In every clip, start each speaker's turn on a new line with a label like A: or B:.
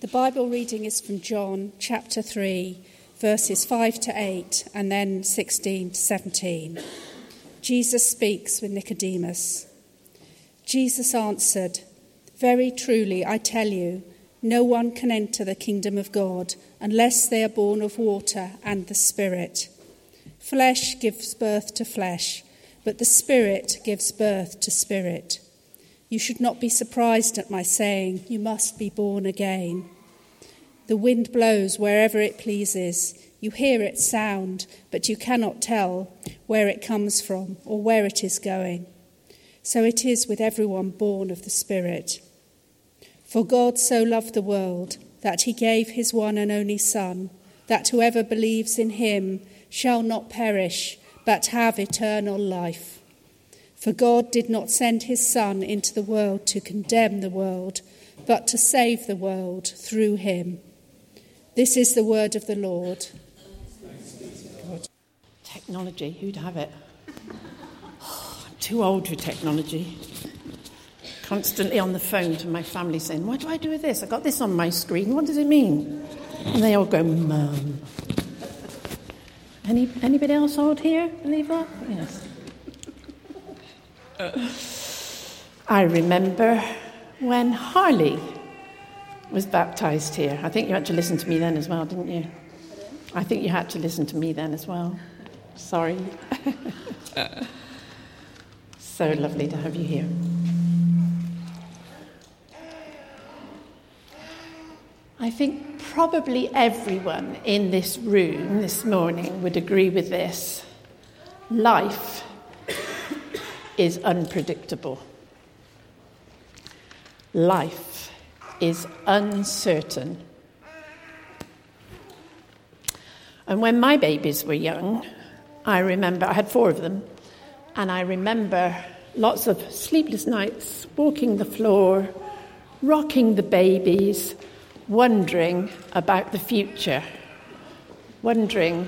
A: The Bible reading is from John chapter 3, verses 5 to 8, and then 16 to 17. Jesus speaks with Nicodemus. Jesus answered, Very truly, I tell you, no one can enter the kingdom of God unless they are born of water and the Spirit. Flesh gives birth to flesh, but the Spirit gives birth to spirit. You should not be surprised at my saying, You must be born again. The wind blows wherever it pleases. You hear its sound, but you cannot tell where it comes from or where it is going. So it is with everyone born of the Spirit. For God so loved the world that he gave his one and only Son, that whoever believes in him shall not perish, but have eternal life. For God did not send his Son into the world to condemn the world, but to save the world through him. This is the word of the Lord.
B: Technology, who'd have it? Oh, I'm too old for technology. Constantly on the phone to my family saying, What do I do with this? I got this on my screen. What does it mean? And they all go, Mum. Any, anybody else old here? Believe that? Yes. I remember when Harley was baptized here. I think you had to listen to me then as well, didn't you? I think you had to listen to me then as well. Sorry. so lovely to have you here. I think probably everyone in this room this morning would agree with this. Life is unpredictable. Life is uncertain. And when my babies were young, I remember, I had four of them, and I remember lots of sleepless nights, walking the floor, rocking the babies, wondering about the future, wondering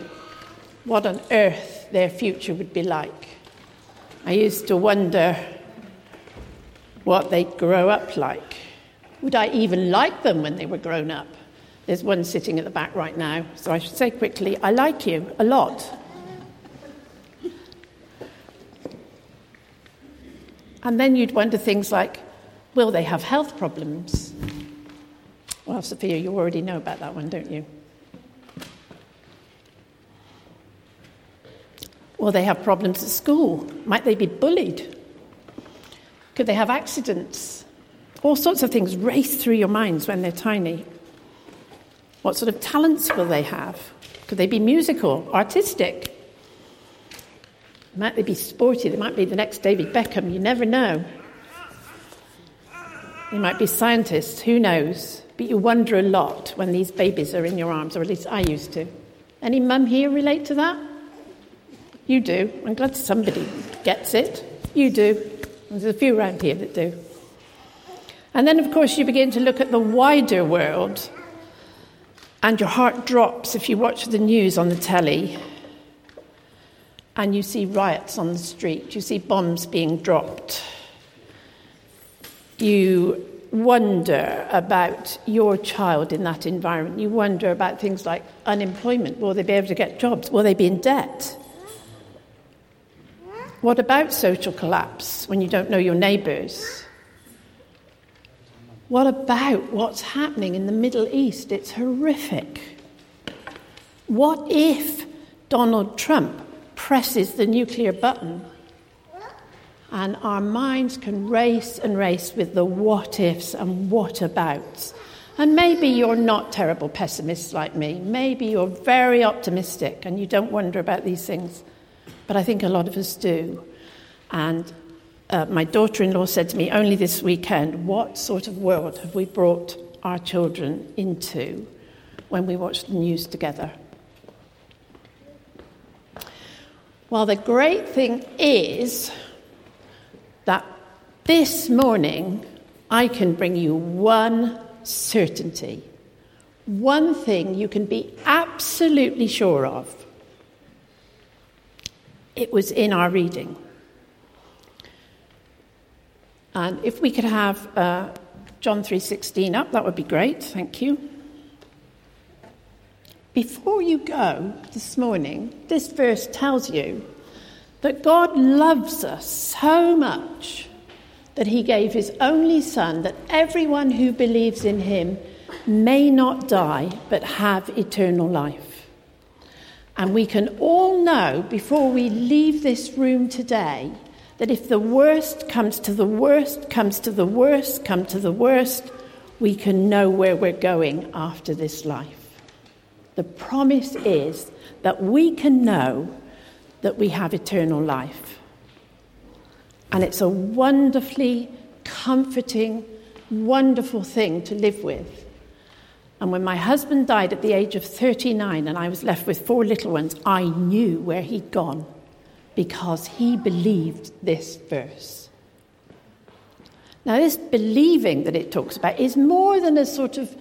B: what on earth their future would be like. I used to wonder what they'd grow up like. Would I even like them when they were grown up? There's one sitting at the back right now, so I should say quickly I like you a lot. And then you'd wonder things like will they have health problems? Well, Sophia, you already know about that one, don't you? Will they have problems at school? Might they be bullied? Could they have accidents? All sorts of things race through your minds when they're tiny. What sort of talents will they have? Could they be musical, artistic? Might they be sporty? They might be the next David Beckham. You never know. They might be scientists. Who knows? But you wonder a lot when these babies are in your arms, or at least I used to. Any mum here relate to that? You do. I'm glad somebody gets it. You do. There's a few around here that do. And then, of course, you begin to look at the wider world, and your heart drops if you watch the news on the telly and you see riots on the street, you see bombs being dropped. You wonder about your child in that environment. You wonder about things like unemployment. Will they be able to get jobs? Will they be in debt? What about social collapse when you don't know your neighbours? What about what's happening in the Middle East? It's horrific. What if Donald Trump presses the nuclear button and our minds can race and race with the what ifs and what abouts? And maybe you're not terrible pessimists like me. Maybe you're very optimistic and you don't wonder about these things but I think a lot of us do. And uh, my daughter in law said to me only this weekend, What sort of world have we brought our children into when we watch the news together? Well, the great thing is that this morning I can bring you one certainty, one thing you can be absolutely sure of. It was in our reading. And if we could have uh, John 3:16 up, that would be great. Thank you. Before you go this morning, this verse tells you that God loves us so much that he gave his only son that everyone who believes in him may not die but have eternal life. And we can all know before we leave this room today that if the worst comes to the worst, comes to the worst, come to the worst, we can know where we're going after this life. The promise is that we can know that we have eternal life. And it's a wonderfully comforting, wonderful thing to live with. And when my husband died at the age of 39 and I was left with four little ones, I knew where he'd gone because he believed this verse. Now, this believing that it talks about is more than a sort of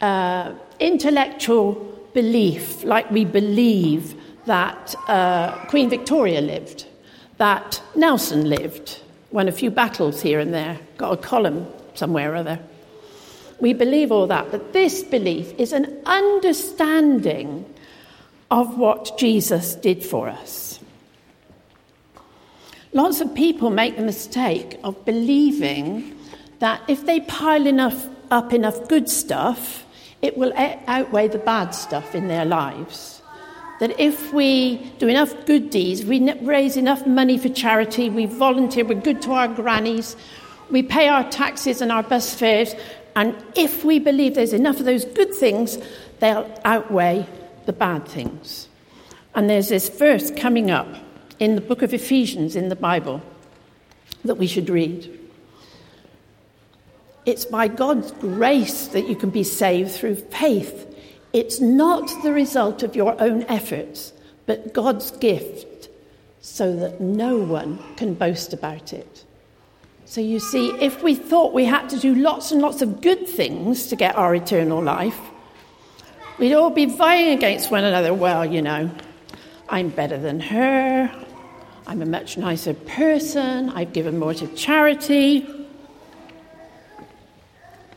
B: uh, intellectual belief, like we believe that uh, Queen Victoria lived, that Nelson lived, won a few battles here and there, got a column somewhere or other. We believe all that, but this belief is an understanding of what Jesus did for us. Lots of people make the mistake of believing that if they pile enough up enough good stuff, it will outweigh the bad stuff in their lives. That if we do enough good deeds, we raise enough money for charity, we volunteer, we're good to our grannies, we pay our taxes and our bus fares, and if we believe there's enough of those good things, they'll outweigh the bad things. And there's this verse coming up in the book of Ephesians in the Bible that we should read. It's by God's grace that you can be saved through faith. It's not the result of your own efforts, but God's gift, so that no one can boast about it. So you see, if we thought we had to do lots and lots of good things to get our eternal life, we'd all be vying against one another. Well, you know, I'm better than her. I'm a much nicer person. I've given more to charity.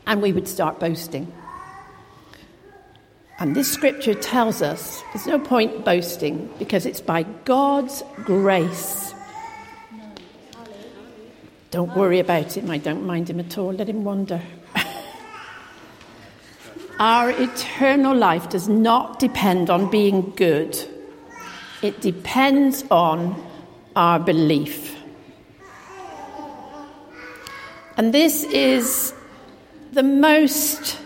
B: And we would start boasting. And this scripture tells us there's no point boasting because it's by God's grace. Don't worry about him. I don't mind him at all. Let him wander. Our eternal life does not depend on being good, it depends on our belief. And this is the most,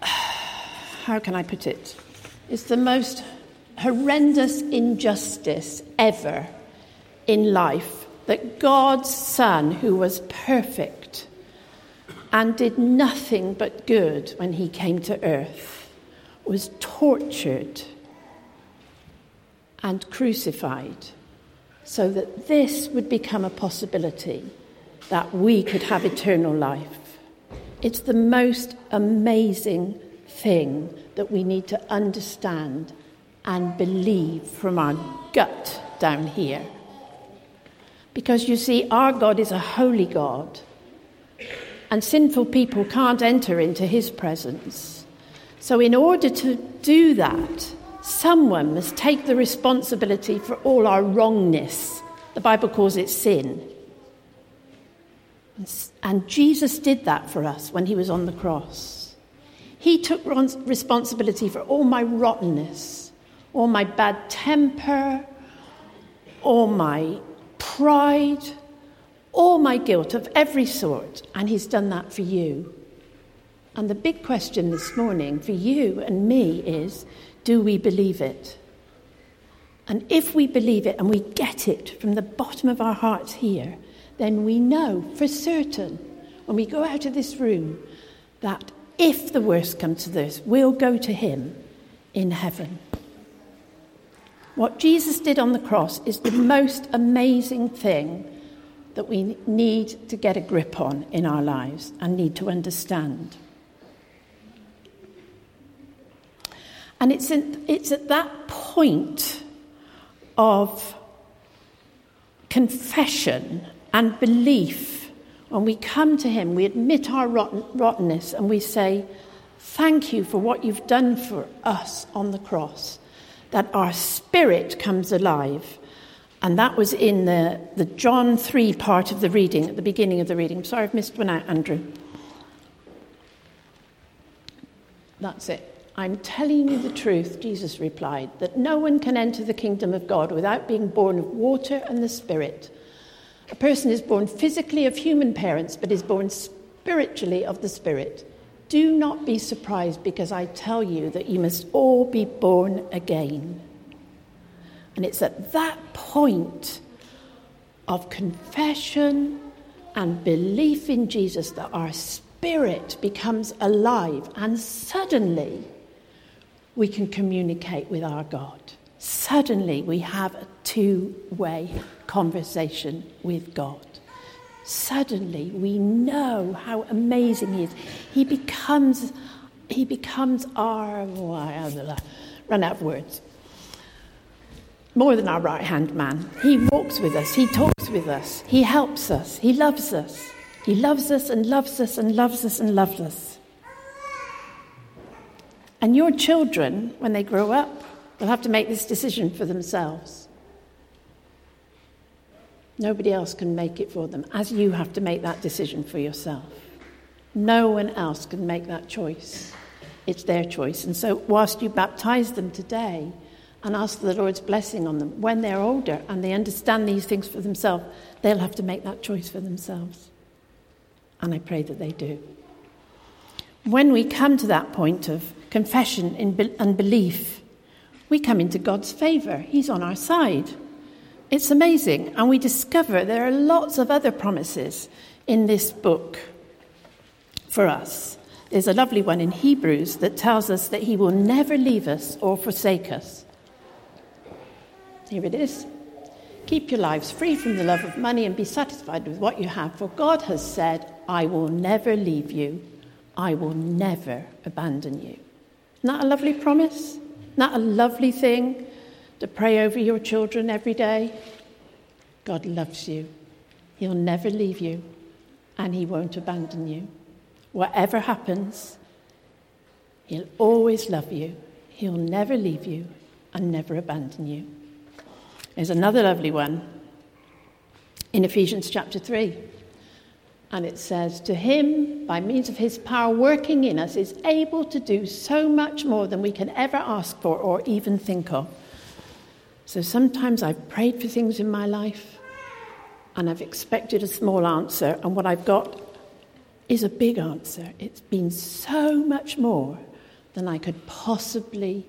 B: how can I put it? It's the most horrendous injustice ever in life that God's Son, who was perfect and did nothing but good when he came to earth, was tortured and crucified so that this would become a possibility that we could have eternal life. It's the most amazing thing that we need to understand and believe from our gut down here. Because you see, our God is a holy God, and sinful people can't enter into his presence. So, in order to do that, Someone must take the responsibility for all our wrongness. The Bible calls it sin. And Jesus did that for us when he was on the cross. He took responsibility for all my rottenness, all my bad temper, all my pride, all my guilt of every sort. And he's done that for you. And the big question this morning for you and me is do we believe it? And if we believe it and we get it from the bottom of our hearts here, then we know for certain when we go out of this room that if the worst comes to this, we'll go to Him in heaven. What Jesus did on the cross is the most amazing thing that we need to get a grip on in our lives and need to understand. And it's, in, it's at that point of confession and belief When we come to Him, we admit our rotten, rottenness and we say, Thank you for what you've done for us on the cross, that our spirit comes alive. And that was in the, the John 3 part of the reading, at the beginning of the reading. Sorry, I've missed one out, Andrew. That's it. I'm telling you the truth, Jesus replied, that no one can enter the kingdom of God without being born of water and the Spirit. A person is born physically of human parents, but is born spiritually of the Spirit. Do not be surprised because I tell you that you must all be born again. And it's at that point of confession and belief in Jesus that our spirit becomes alive, and suddenly we can communicate with our God. Suddenly we have a two way conversation with God. Suddenly we know how amazing He is. He becomes, he becomes our, oh, run out of words. More than our right hand man. He walks with us, He talks with us, He helps us, He loves us. He loves us and loves us and loves us and loves us. And your children, when they grow up, will have to make this decision for themselves. Nobody else can make it for them, as you have to make that decision for yourself. No one else can make that choice. It's their choice. And so, whilst you baptize them today and ask the Lord's blessing on them, when they're older and they understand these things for themselves, they'll have to make that choice for themselves. And I pray that they do. When we come to that point of confession and belief, we come into God's favour. He's on our side. It's amazing. And we discover there are lots of other promises in this book for us. There's a lovely one in Hebrews that tells us that He will never leave us or forsake us. Here it is. Keep your lives free from the love of money and be satisfied with what you have, for God has said, I will never leave you, I will never abandon you. Isn't that a lovely promise? Isn't that a lovely thing to pray over your children every day? God loves you. He'll never leave you and He won't abandon you. Whatever happens, He'll always love you. He'll never leave you and never abandon you. There's another lovely one in Ephesians chapter 3. And it says, To him, by means of his power working in us, is able to do so much more than we can ever ask for or even think of. So sometimes I've prayed for things in my life and I've expected a small answer, and what I've got is a big answer. It's been so much more than I could possibly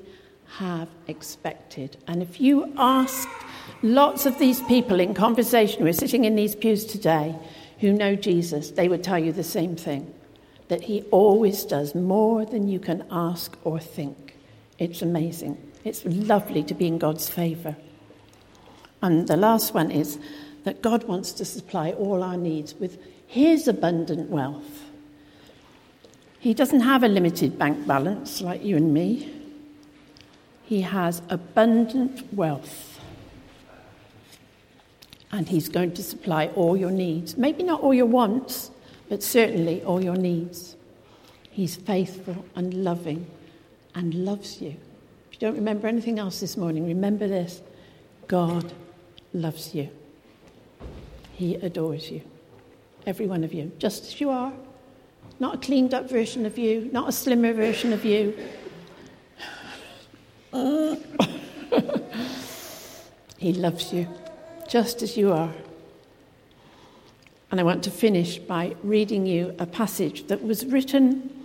B: have expected. And if you asked lots of these people in conversation who are sitting in these pews today, who know Jesus, they would tell you the same thing that he always does more than you can ask or think. It's amazing. It's lovely to be in God's favour. And the last one is that God wants to supply all our needs with his abundant wealth. He doesn't have a limited bank balance like you and me. He has abundant wealth and He's going to supply all your needs. Maybe not all your wants, but certainly all your needs. He's faithful and loving and loves you. If you don't remember anything else this morning, remember this God loves you, He adores you. Every one of you, just as you are. Not a cleaned up version of you, not a slimmer version of you. he loves you just as you are. And I want to finish by reading you a passage that was written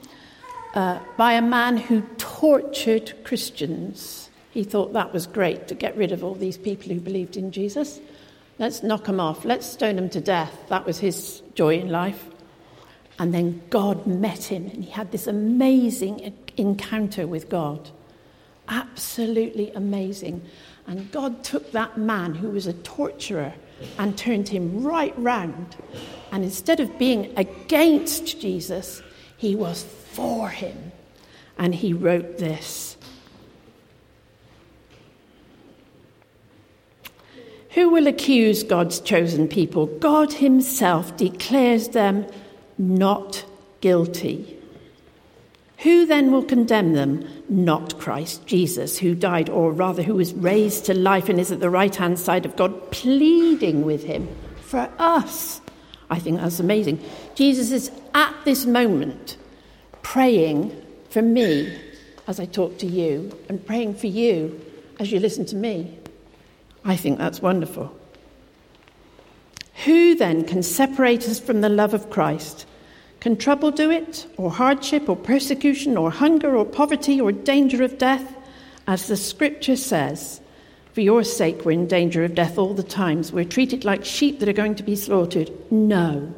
B: uh, by a man who tortured Christians. He thought that was great to get rid of all these people who believed in Jesus. Let's knock them off. Let's stone them to death. That was his joy in life. And then God met him, and he had this amazing encounter with God. Absolutely amazing. And God took that man who was a torturer and turned him right round. And instead of being against Jesus, he was for him. And he wrote this Who will accuse God's chosen people? God Himself declares them not guilty. Who then will condemn them? Not Christ Jesus, who died, or rather, who was raised to life and is at the right hand side of God, pleading with Him for us. I think that's amazing. Jesus is at this moment praying for me as I talk to you, and praying for you as you listen to me. I think that's wonderful. Who then can separate us from the love of Christ? Can trouble do it, or hardship, or persecution, or hunger, or poverty, or danger of death? As the scripture says, for your sake we're in danger of death all the times. We're treated like sheep that are going to be slaughtered. No.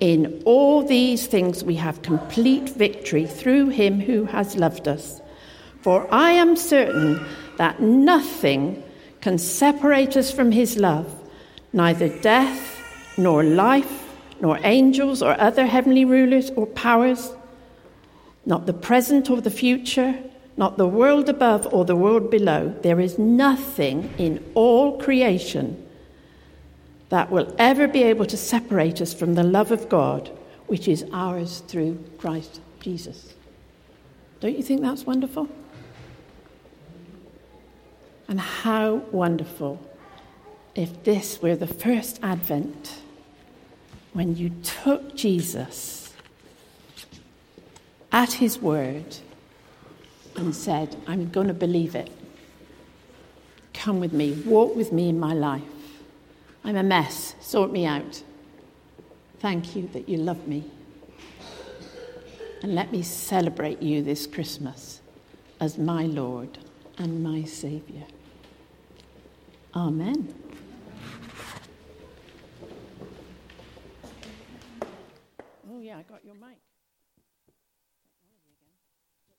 B: In all these things we have complete victory through him who has loved us. For I am certain that nothing can separate us from his love, neither death, nor life, nor angels, or other heavenly rulers or powers, not the present or the future, not the world above or the world below. There is nothing in all creation that will ever be able to separate us from the love of God, which is ours through Christ Jesus. Don't you think that's wonderful? And how wonderful if this were the first advent when you took Jesus at his word and said, I'm going to believe it. Come with me, walk with me in my life. I'm a mess, sort me out. Thank you that you love me. And let me celebrate you this Christmas as my Lord and my Saviour. Amen. Oh, yeah, I got your mic.